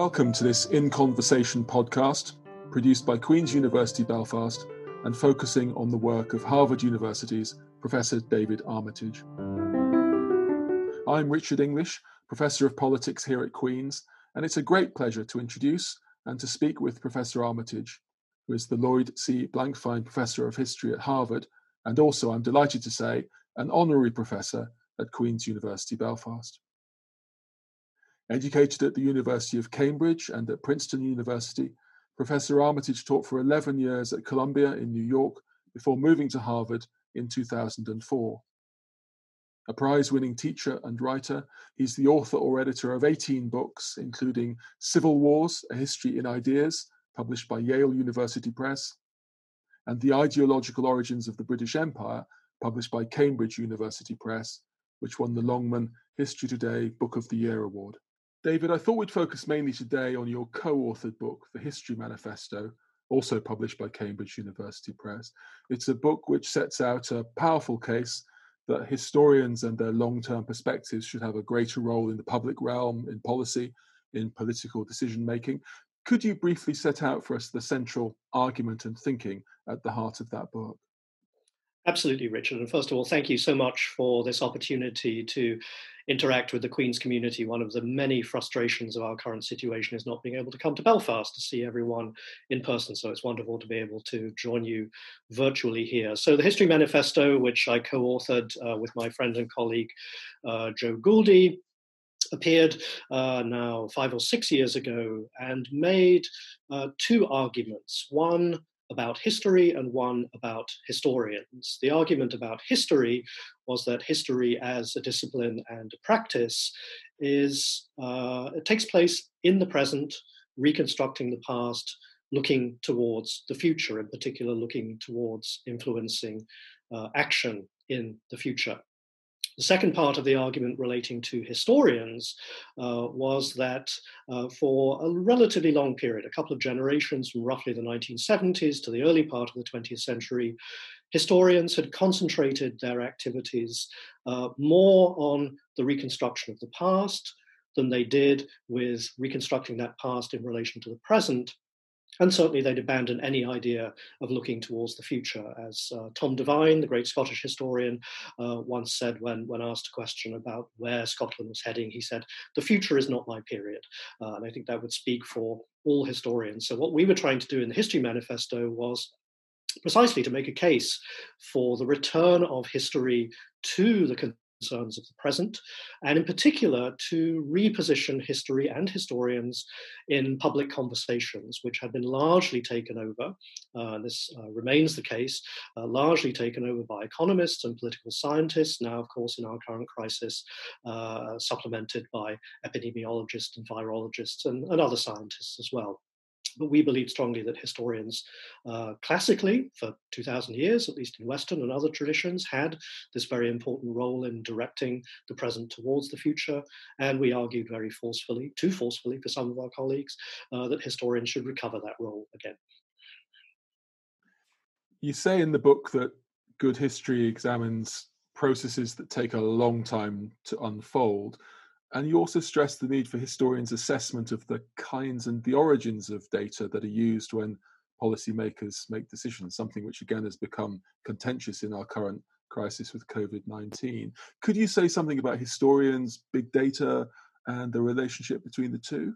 Welcome to this In Conversation podcast, produced by Queen's University Belfast and focusing on the work of Harvard University's Professor David Armitage. I'm Richard English, Professor of Politics here at Queen's, and it's a great pleasure to introduce and to speak with Professor Armitage, who is the Lloyd C. Blankfein Professor of History at Harvard, and also, I'm delighted to say, an honorary professor at Queen's University Belfast. Educated at the University of Cambridge and at Princeton University, Professor Armitage taught for 11 years at Columbia in New York before moving to Harvard in 2004. A prize winning teacher and writer, he's the author or editor of 18 books, including Civil Wars A History in Ideas, published by Yale University Press, and The Ideological Origins of the British Empire, published by Cambridge University Press, which won the Longman History Today Book of the Year Award. David, I thought we'd focus mainly today on your co authored book, The History Manifesto, also published by Cambridge University Press. It's a book which sets out a powerful case that historians and their long term perspectives should have a greater role in the public realm, in policy, in political decision making. Could you briefly set out for us the central argument and thinking at the heart of that book? Absolutely, Richard. And first of all, thank you so much for this opportunity to interact with the Queen's community. One of the many frustrations of our current situation is not being able to come to Belfast to see everyone in person. So it's wonderful to be able to join you virtually here. So, the History Manifesto, which I co authored uh, with my friend and colleague uh, Jo Guldi, appeared uh, now five or six years ago and made uh, two arguments. One about history and one about historians. The argument about history was that history as a discipline and a practice is uh, it takes place in the present, reconstructing the past, looking towards the future, in particular, looking towards influencing uh, action in the future. The second part of the argument relating to historians uh, was that uh, for a relatively long period, a couple of generations from roughly the 1970s to the early part of the 20th century, historians had concentrated their activities uh, more on the reconstruction of the past than they did with reconstructing that past in relation to the present and certainly they'd abandon any idea of looking towards the future. As uh, Tom Devine, the great Scottish historian, uh, once said when, when asked a question about where Scotland was heading, he said, The future is not my period. Uh, and I think that would speak for all historians. So, what we were trying to do in the History Manifesto was precisely to make a case for the return of history to the concerns of the present, and in particular to reposition history and historians in public conversations, which had been largely taken over, uh, this uh, remains the case, uh, largely taken over by economists and political scientists, now, of course, in our current crisis, uh, supplemented by epidemiologists and virologists and, and other scientists as well. But we believe strongly that historians, uh, classically, for 2,000 years, at least in Western and other traditions, had this very important role in directing the present towards the future. And we argued very forcefully, too forcefully for some of our colleagues, uh, that historians should recover that role again. You say in the book that good history examines processes that take a long time to unfold. And you also stress the need for historians' assessment of the kinds and the origins of data that are used when policymakers make decisions, something which again has become contentious in our current crisis with COVID 19. Could you say something about historians, big data, and the relationship between the two?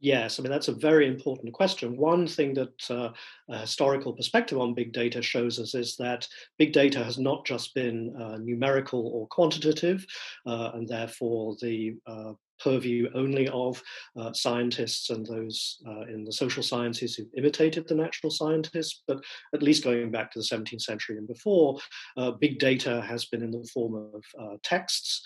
Yes, I mean, that's a very important question. One thing that uh, a historical perspective on big data shows us is that big data has not just been uh, numerical or quantitative, uh, and therefore the uh, purview only of uh, scientists and those uh, in the social sciences who imitated the natural scientists, but at least going back to the 17th century and before, uh, big data has been in the form of uh, texts,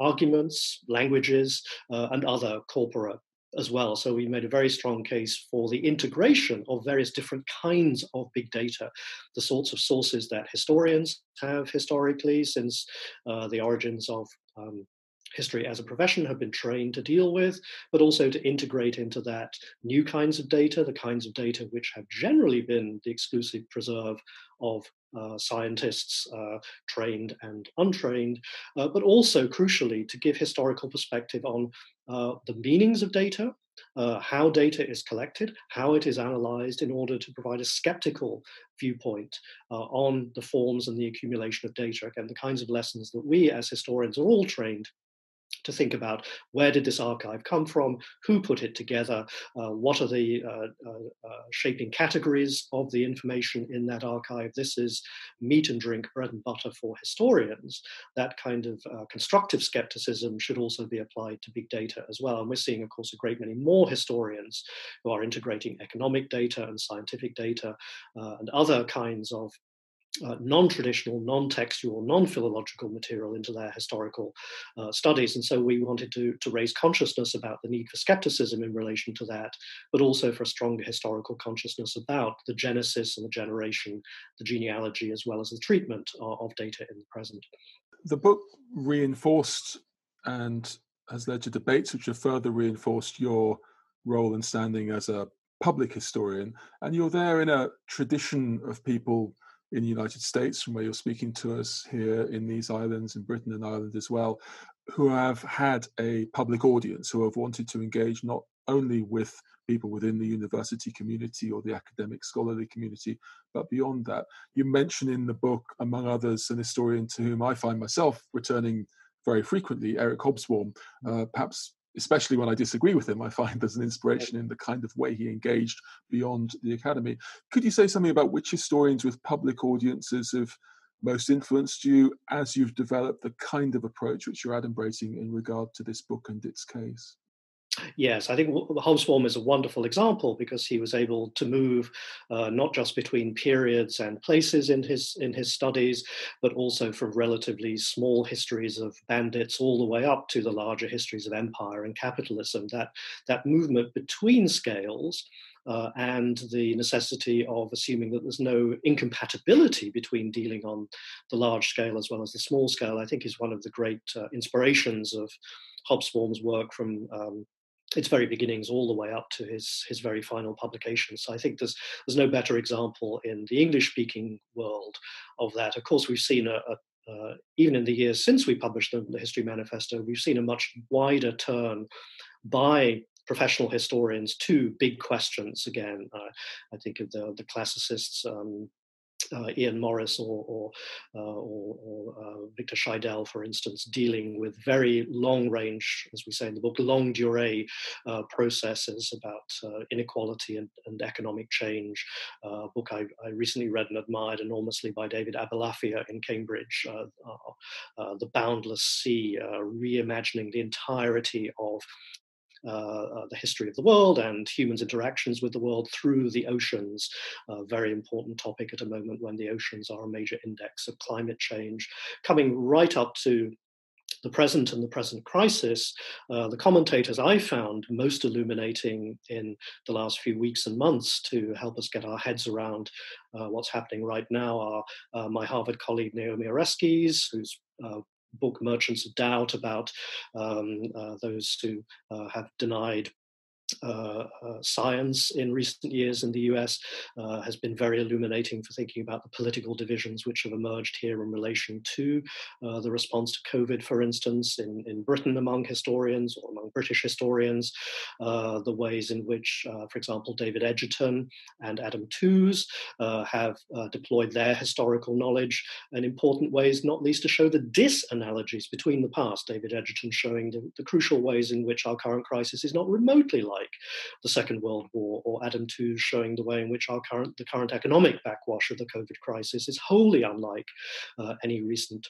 arguments, languages, and other corpora as well. So we made a very strong case for the integration of various different kinds of big data, the sorts of sources that historians have historically since uh, the origins of um, history as a profession have been trained to deal with, but also to integrate into that new kinds of data, the kinds of data which have generally been the exclusive preserve of scientists, uh, trained and untrained, uh, but also crucially to give historical perspective on uh, the meanings of data, uh, how data is collected, how it is analyzed in order to provide a skeptical viewpoint uh, on the forms and the accumulation of data, and the kinds of lessons that we as historians are all trained to think about where did this archive come from, who put it together, uh, what are the uh, uh, uh, shaping categories of the information in that archive. This is meat and drink, bread and butter for historians. That kind of uh, constructive skepticism should also be applied to big data as well. And we're seeing, of course, a great many more historians who are integrating economic data and scientific data and other kinds of uh, non-traditional, non-textual, non-philological material into their historical uh, studies. And so we wanted to, to raise consciousness about the need for skepticism in relation to that, but also for a stronger historical consciousness about the genesis and the generation, the genealogy, as well as the treatment of, of data in the present. The book reinforced and has led to debates which have further reinforced your role and standing as a public historian. And you're there in a tradition of people in the United States, from where you're speaking to us here in these islands, in Britain and Ireland as well, who have had a public audience, who have wanted to engage not only with people within the university community or the academic scholarly community, but beyond that. You mention in the book, among others, an historian to whom I find myself returning very frequently, Eric Hobsbawm, uh, perhaps especially when I disagree with him, I find there's an inspiration in the kind of way he engaged beyond the academy. Could you say something about which historians with public audiences have most influenced you as you've developed the kind of approach which you're adumbrating in regard to this book and its case? Yes, I think Hobsbawm is a wonderful example because he was able to move uh, not just between periods and places in his in his studies, but also from relatively small histories of bandits all the way up to the larger histories of empire and capitalism. That that movement between scales uh, and the necessity of assuming that there's no incompatibility between dealing on the large scale as well as the small scale, I think is one of the great uh, inspirations of Hobsbawm's work from um, its very beginnings all the way up to his his very final publication. So I think there's there's no better example in the English speaking world of that. Of course, we've seen a, a uh, even in the years since we published the, the, History Manifesto, we've seen a much wider turn by professional historians to big questions. Again, uh, I think of the, the classicists um, uh, Ian Morris or, or, uh, or, or uh, Victor Scheidel, for instance, dealing with very long range, as we say in the book, longue durée uh, processes about uh, inequality and, and, economic change. a book I, I, recently read and admired enormously by David Abulafia in Cambridge, The Boundless Sea, reimagining the entirety of uh, uh, the history of the world and humans' interactions with the world through the oceans. A very important topic at a moment when the oceans are a major index of climate change, coming right up to the present and the present crisis, uh, the commentators I found most illuminating in the last few weeks and months to help us get our heads around uh, what's happening right now are uh, my Harvard colleague Naomi Oreskes, who's uh, book Merchants of Doubt about um, uh, those who uh, have denied uh, uh, science in recent years in the US uh, has been very illuminating for thinking about the political divisions which have emerged here in relation to uh, the response to COVID, for instance, in, in Britain among historians or among British historians, uh, the ways in which, uh, for example, David Edgerton and Adam Tooze have deployed their historical knowledge in important ways, not least to show the disanalogies between the past. David Edgerton showing the, the crucial ways in which our current crisis is not remotely like like the Second World War, or Adam Tooze showing the way in which our current the current economic backwash of the COVID crisis is wholly unlike uh, any recent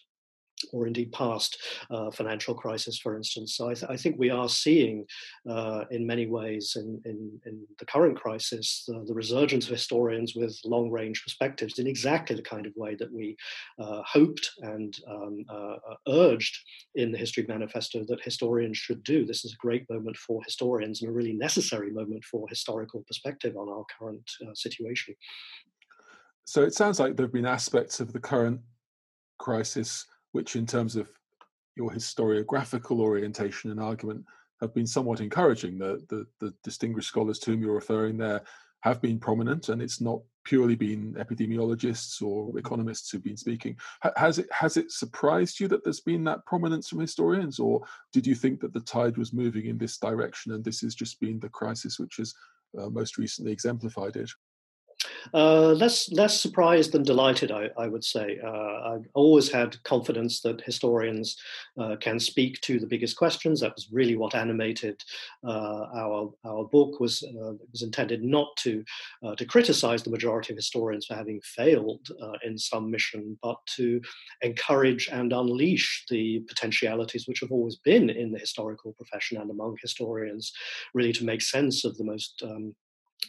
or indeed past uh, financial crisis, for instance. So I, th- I think we are seeing, uh, in many ways, in, in, in the current crisis, the, resurgence of historians with long range perspectives in exactly the kind of way that we uh, hoped and um, uh, uh, urged in the History Manifesto that historians should do. This is a great moment for historians and a really necessary moment for historical perspective on our current situation. So it sounds like there have been aspects of the current crisis which, in terms of your historiographical orientation and argument, have been somewhat encouraging. The, the, the distinguished scholars to whom you're referring there have been prominent, and it's not purely been epidemiologists or economists who've been speaking. Has it has it surprised you that there's been that prominence from historians, or did you think that the tide was moving in this direction and this has just been the crisis which has uh, most recently exemplified it? Uh, less less surprised than delighted, I, I would say. Uh, I've always had confidence that historians uh, can speak to the biggest questions. That was really what animated uh, our our book. was uh, was intended not to to criticize the majority of historians for having failed in some mission, but to encourage and unleash the potentialities which have always been in the historical profession and among historians, really to make sense of the most um,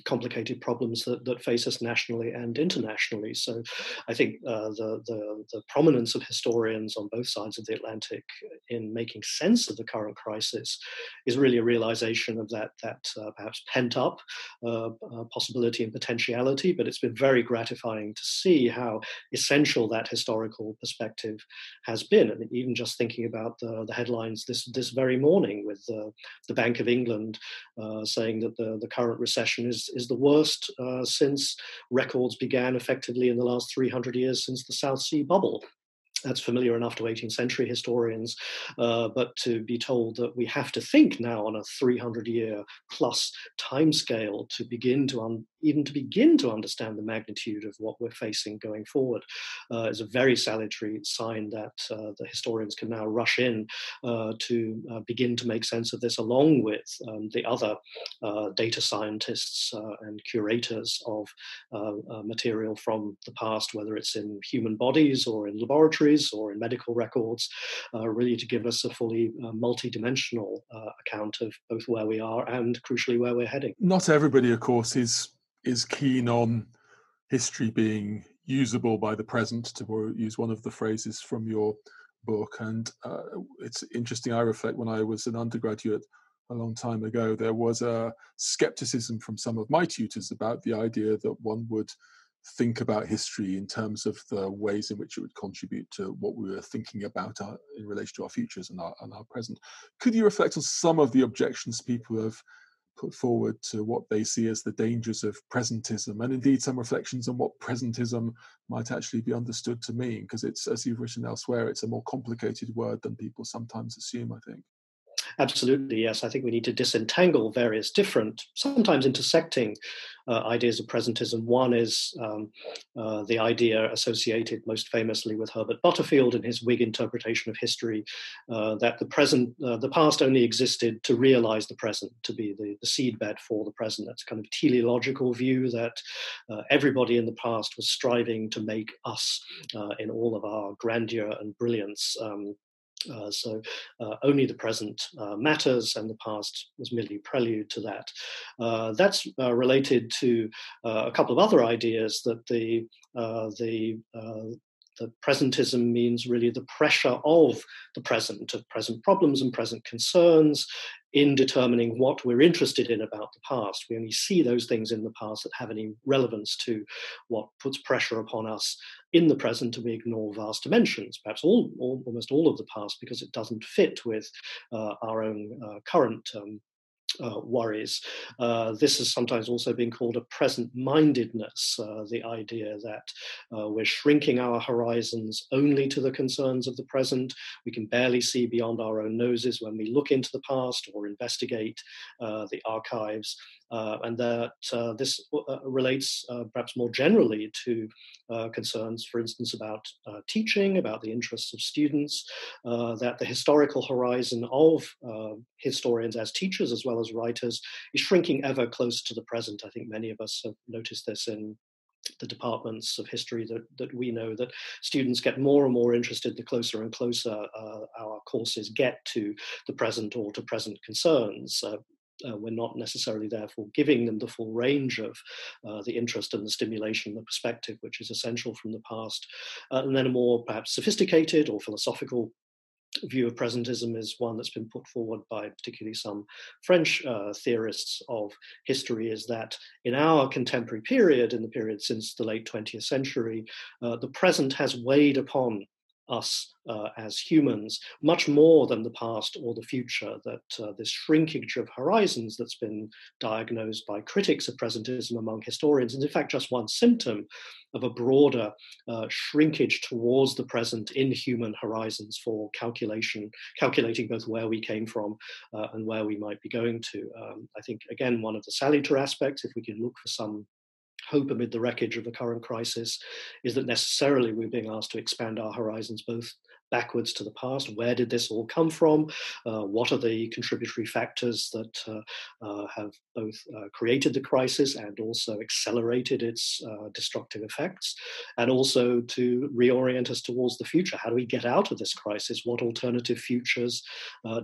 complicated problems that, that face us nationally and internationally. So I think uh, the, the, the, prominence of historians on both sides of the Atlantic in making sense of the current crisis is really a realization of that, that uh, perhaps pent up uh, uh possibility and potentiality. But it's been very gratifying to see how essential that historical perspective has been. I mean, even just thinking about the, the headlines this, this very morning with the Bank of England uh, saying that the, the current recession is is, the worst uh, since records began effectively in the last 300 years since the South Sea bubble. That's familiar enough to 18th century historians, uh, but to be told that we have to think now on a 300 year plus timescale to begin to un- even to begin to understand the magnitude of what we're facing going forward uh, is a very salutary sign that uh, the historians can now rush in uh, to uh, begin to make sense of this along with um, the other uh, data scientists and curators of material from the past, whether it's in human bodies or in laboratories or in medical records, really to give us a fully multi-dimensional account of both where we are and crucially where we're heading. Not everybody, of course, is is keen on history being usable by the present, to use one of the phrases from your book. And uh, it's interesting, I reflect when I was an undergraduate a long time ago, there was a skepticism from some of my tutors about the idea that one would think about history in terms of the ways in which it would contribute to what we were thinking about our, in relation to our futures and our, and our present. Could you reflect on some of the objections people have put forward to what they see as the dangers of presentism and indeed some reflections on what presentism might actually be understood to mean because it's as you've written elsewhere it's a more complicated word than people sometimes assume i think Absolutely, yes. I think we need to disentangle various different, sometimes intersecting uh, ideas of presentism. One is um, uh, the idea associated most famously with Herbert Butterfield and his Whig interpretation of history uh, that the present, uh, the past only existed to realize the present, to be the, the seedbed for the present. That's kind of teleological view that uh, everybody in the past was striving to make us uh, in all of our grandeur and brilliance. Um, uh, so uh, only the present uh, matters, and the past was merely a prelude to that. Uh, that's uh, related to a couple of other ideas that the the the presentism means really the pressure of the present, of present problems and present concerns in determining what we're interested in about the past. We only see those things in the past that have any relevance to what puts pressure upon us in the present, and we ignore vast dimensions, perhaps all, all almost all of the past, because it doesn't fit with uh, our own uh, current um, uh, worries. Uh, this has sometimes also been called a present mindedness, uh, the idea that uh, we're shrinking our horizons only to the concerns of the present. We can barely see beyond our own noses when we look into the past or investigate uh, the archives. Uh, and that this relates perhaps more generally to uh, concerns, for instance, about uh, teaching, about the interests of students, that the historical horizon of historians as teachers as well as writers is shrinking ever closer to the present. I think many of us have noticed this in the departments of history that, that we know that students get more and more interested the closer and closer uh, our courses get to the present or to present concerns. Uh, uh, we're not necessarily therefore giving them the full range of uh, the interest and the stimulation, the perspective, which is essential from the past. Uh, and then a more perhaps sophisticated or philosophical view of presentism is one that's been put forward by particularly some French uh, theorists of history is that in our contemporary period, in the period since the late 20th century, uh, the present has weighed upon us uh, as humans much more than the past or the future. That uh, this shrinkage of horizons that's been diagnosed by critics of presentism among historians is, in fact, just one symptom of a broader uh, shrinkage towards the present in human horizons for calculation, calculating both where we came from uh, and where we might be going to. Um, I think, again, one of the salutary aspects, if we can look for some hope amid the wreckage of the current crisis is that necessarily we're being asked to expand our horizons both backwards to the past. Where did this all come from? Uh, what are the contributory factors that uh, uh, have both uh, created the crisis and also accelerated its uh, destructive effects? And also to reorient us towards the future. How do we get out of this crisis? What alternative futures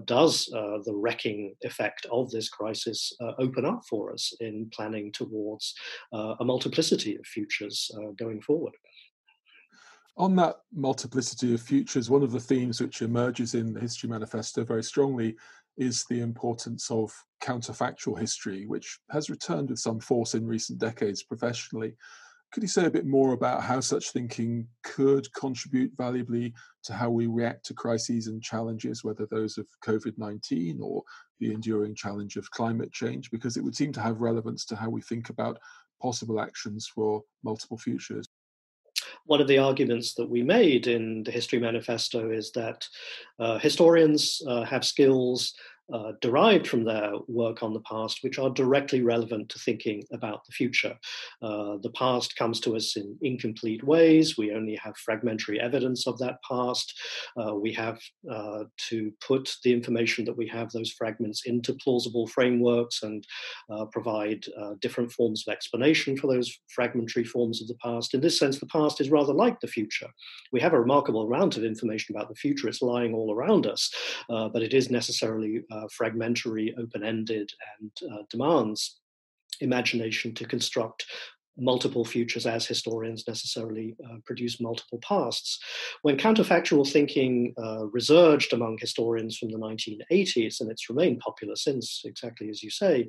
does the wrecking effect of this crisis open up for us in planning towards a multiplicity of futures going forward? On that multiplicity of futures, one of the themes which emerges in the History Manifesto very strongly is the importance of counterfactual history, which has returned with some force in recent decades professionally. Could you say a bit more about how such thinking could contribute valuably to how we react to crises and challenges, whether those of COVID 19 or the enduring challenge of climate change? Because it would seem to have relevance to how we think about possible actions for multiple futures one of the arguments that we made in the History Manifesto is that uh, historians uh, have skills uh, derived from their work on the past, which are directly relevant to thinking about the future. Uh, the past comes to us in incomplete ways. We only have fragmentary evidence of that past. Uh, we have uh, to put the information that we have, those fragments, into plausible frameworks and uh, provide uh, different forms of explanation for those fragmentary forms of the past. In this sense, the past is rather like the future. We have a remarkable amount of information about the future. It's lying all around us, but it is necessarily uh, fragmentary, open ended, and uh, demands imagination to construct multiple futures as historians necessarily uh, produce multiple pasts. When counterfactual thinking uh, resurged among historians from the 1980s, and it's remained popular since, exactly as you say,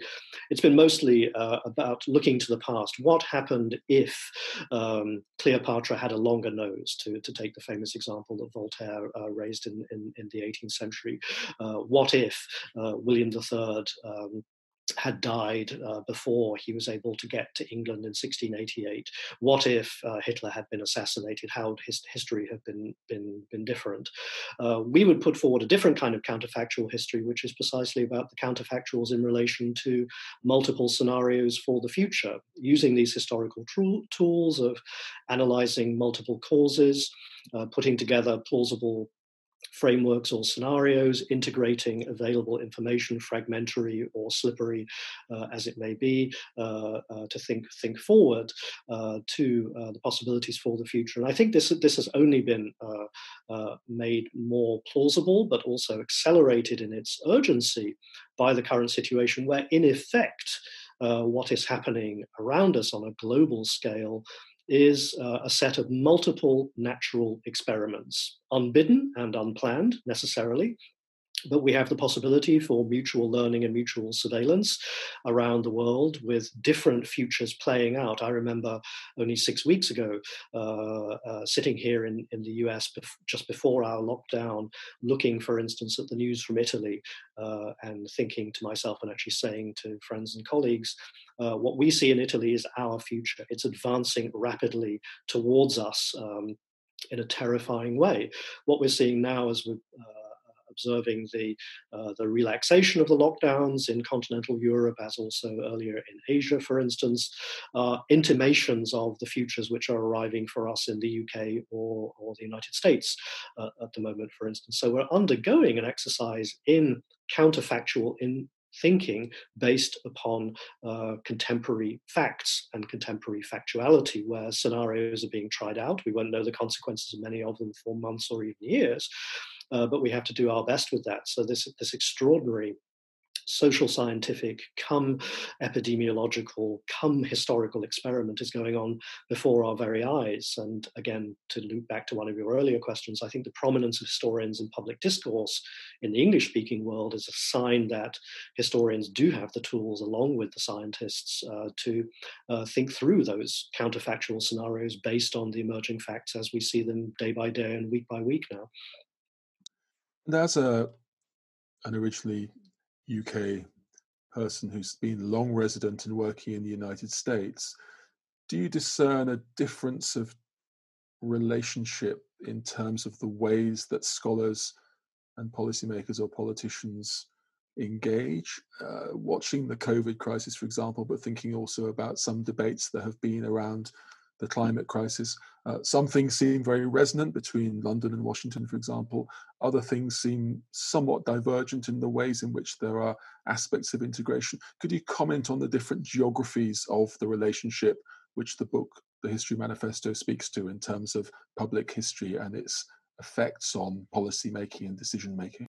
it's been mostly uh, about looking to the past. What happened if um, Cleopatra had a longer nose, to, to take the famous example that Voltaire uh, raised in, in, in, the 18th century? Uh, what if uh, William III um, had died uh, before he was able to get to England in 1688. What if uh, Hitler had been assassinated? How would his history have been been been different? Uh, we would put forward a different kind of counterfactual history, which is precisely about the counterfactuals in relation to multiple scenarios for the future, using these historical tools of analyzing multiple causes, uh, putting together plausible frameworks or scenarios, integrating available information, fragmentary or slippery uh, as it may be, uh, uh, to think think forward uh, to uh, the possibilities for the future. And I think this this has only been uh, made more plausible, but also accelerated in its urgency by the current situation, where in effect. what is happening around us on a global scale is uh, a set of multiple natural experiments, unbidden and unplanned necessarily, but we have the possibility for mutual learning and mutual surveillance around the world with different futures playing out. I remember only six weeks ago uh, uh, sitting here in, in the US bef- just before our lockdown, looking, for instance, at the news from Italy uh, and thinking to myself and actually saying to friends and colleagues, uh, what we see in Italy is our future. It's advancing rapidly towards us. Um, in a terrifying way. What we're seeing now as we uh, observing the, uh, the relaxation of the lockdowns in continental Europe, as also earlier in Asia, for instance, uh, intimations of the futures which are arriving for us in the UK or, or the United States uh, at the moment, for instance. So we're undergoing an exercise in counterfactual in thinking based upon uh, contemporary facts and contemporary factuality, where scenarios are being tried out. We won't know the consequences of many of them for months or even years, uh, but we have to do our best with that. So this this extraordinary social scientific, come epidemiological, come historical experiment is going on before our very eyes. And again, to loop back to one of your earlier questions, I think the prominence of historians in public discourse in the English speaking world is a sign that historians do have the tools, along with the scientists, uh, to uh, think through those counterfactual scenarios based on the emerging facts as we see them day by day and week by week now. That's a an originally UK person who's been long resident and working in the United States, do you discern a difference of relationship in terms of the ways that scholars and policymakers or politicians engage? Uh, watching the COVID crisis, for example, but thinking also about some debates that have been around the climate crisis. Uh, some things seem very resonant between London and Washington, for example. Other things seem somewhat divergent in the ways in which there are aspects of integration. Could you comment on the different geographies of the relationship which the book, The History Manifesto, speaks to in terms of public history and its effects on policy making and decision making?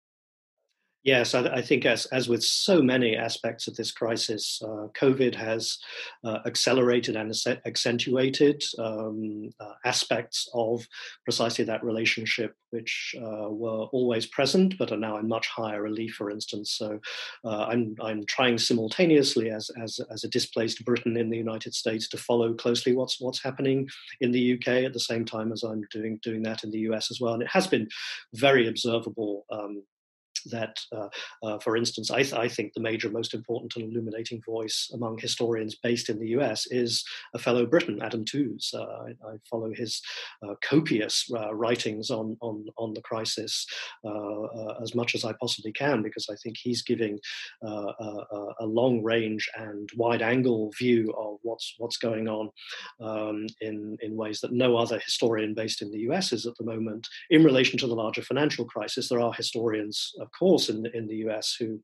Yes, I, I, think as, as with so many aspects of this crisis, uh, COVID has uh, accelerated and accentuated um, uh, aspects of precisely that relationship, which uh, were always present but are now in much higher relief, for instance. So uh, I'm, I'm trying simultaneously as, as, as a displaced Briton in the United States to follow closely what's, what's happening in the UK at the same time as I'm doing, doing that in the US as well. And it has been very observable um, that, uh, uh, for instance, I, th- I, think the major, most important and illuminating voice among historians based in the US is a fellow Briton, Adam Tooze. Uh, I, I, follow his copious writings on, on, on the crisis as much as I possibly can because I think he's giving a, a, long range and wide angle view of what's, what's going on um, in, in ways that no other historian based in the US is at the moment. In relation to the larger financial crisis, there are historians, of course, in, in the US who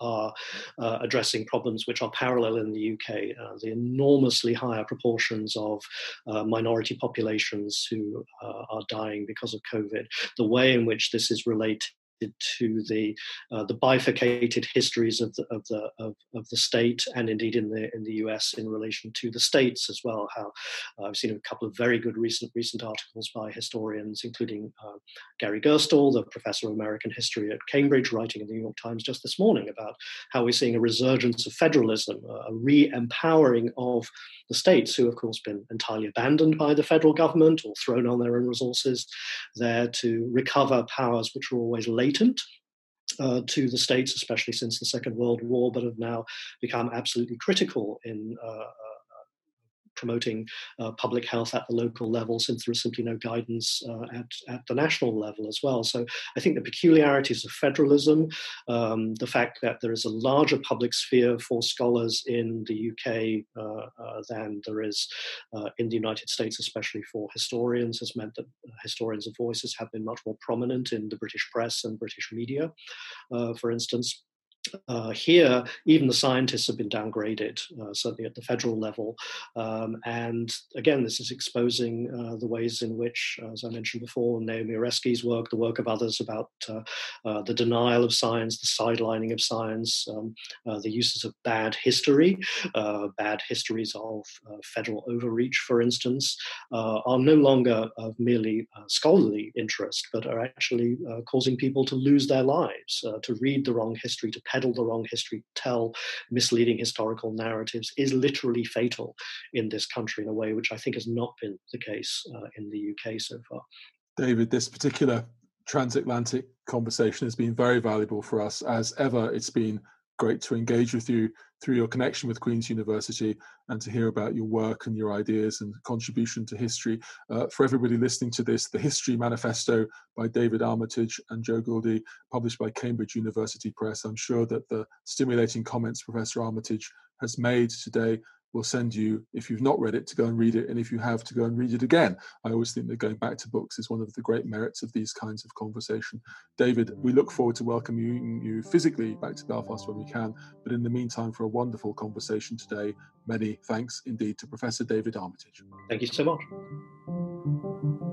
are uh, addressing problems which are parallel in the UK. Uh, the enormously higher proportions of uh, minority populations who uh, are dying because of COVID, the way in which this is related to the uh, the bifurcated histories of the of the of, of, the state and indeed in the in the US in relation to the states as well. How uh, I've seen a couple of very good recent recent articles by historians, including uh, Gary Gerstle, the professor of American history at Cambridge, writing in the New York Times just this morning about how we're seeing a resurgence of federalism, a re-empowering of the states, who of course been entirely abandoned by the federal government or thrown on their own resources, there to recover powers which were always uh, to the states, especially since the Second World War, but have now become absolutely critical in uh, promoting uh, public health at the local level since there is simply no guidance uh, at, at the national level as well. So I think the peculiarities of federalism, um, the fact that there is a larger public sphere for scholars in the UK uh, uh, than there is in the United States, especially for historians, has meant that historians' of voices have been much more prominent in the British press and British media, for instance. Uh, here, even the scientists have been downgraded, uh, certainly at the federal level. Um, and again, this is exposing uh, the ways in which, as I mentioned before, Naomi Oreskes' work, the work of others about uh, uh, the denial of science, the sidelining of science, um, uh, the uses of bad history, bad histories of federal overreach, for instance, are no longer of merely scholarly interest, but are actually causing people to lose their lives, to read the wrong history, to peddle the wrong history, tell misleading historical narratives is literally fatal in this country in a way which I think has not been the case uh, in the UK so far. David, this particular transatlantic conversation has been very valuable for us. As ever, it's been great to engage with you through your connection with Queen's University and to hear about your work and your ideas and contribution to history. Uh, for everybody listening to this, the History Manifesto by David Armitage and Jo Guldi, published by Cambridge University Press. I'm sure that the stimulating comments Professor Armitage has made today will send you, if you've not read it, to go and read it, and if you have, to go and read it again. I always think that going back to books is one of the great merits of these kinds of conversation. David, we look forward to welcoming you physically back to Belfast when we can, but in the meantime, for a wonderful conversation today, many thanks indeed to Professor David Armitage. Thank you so much.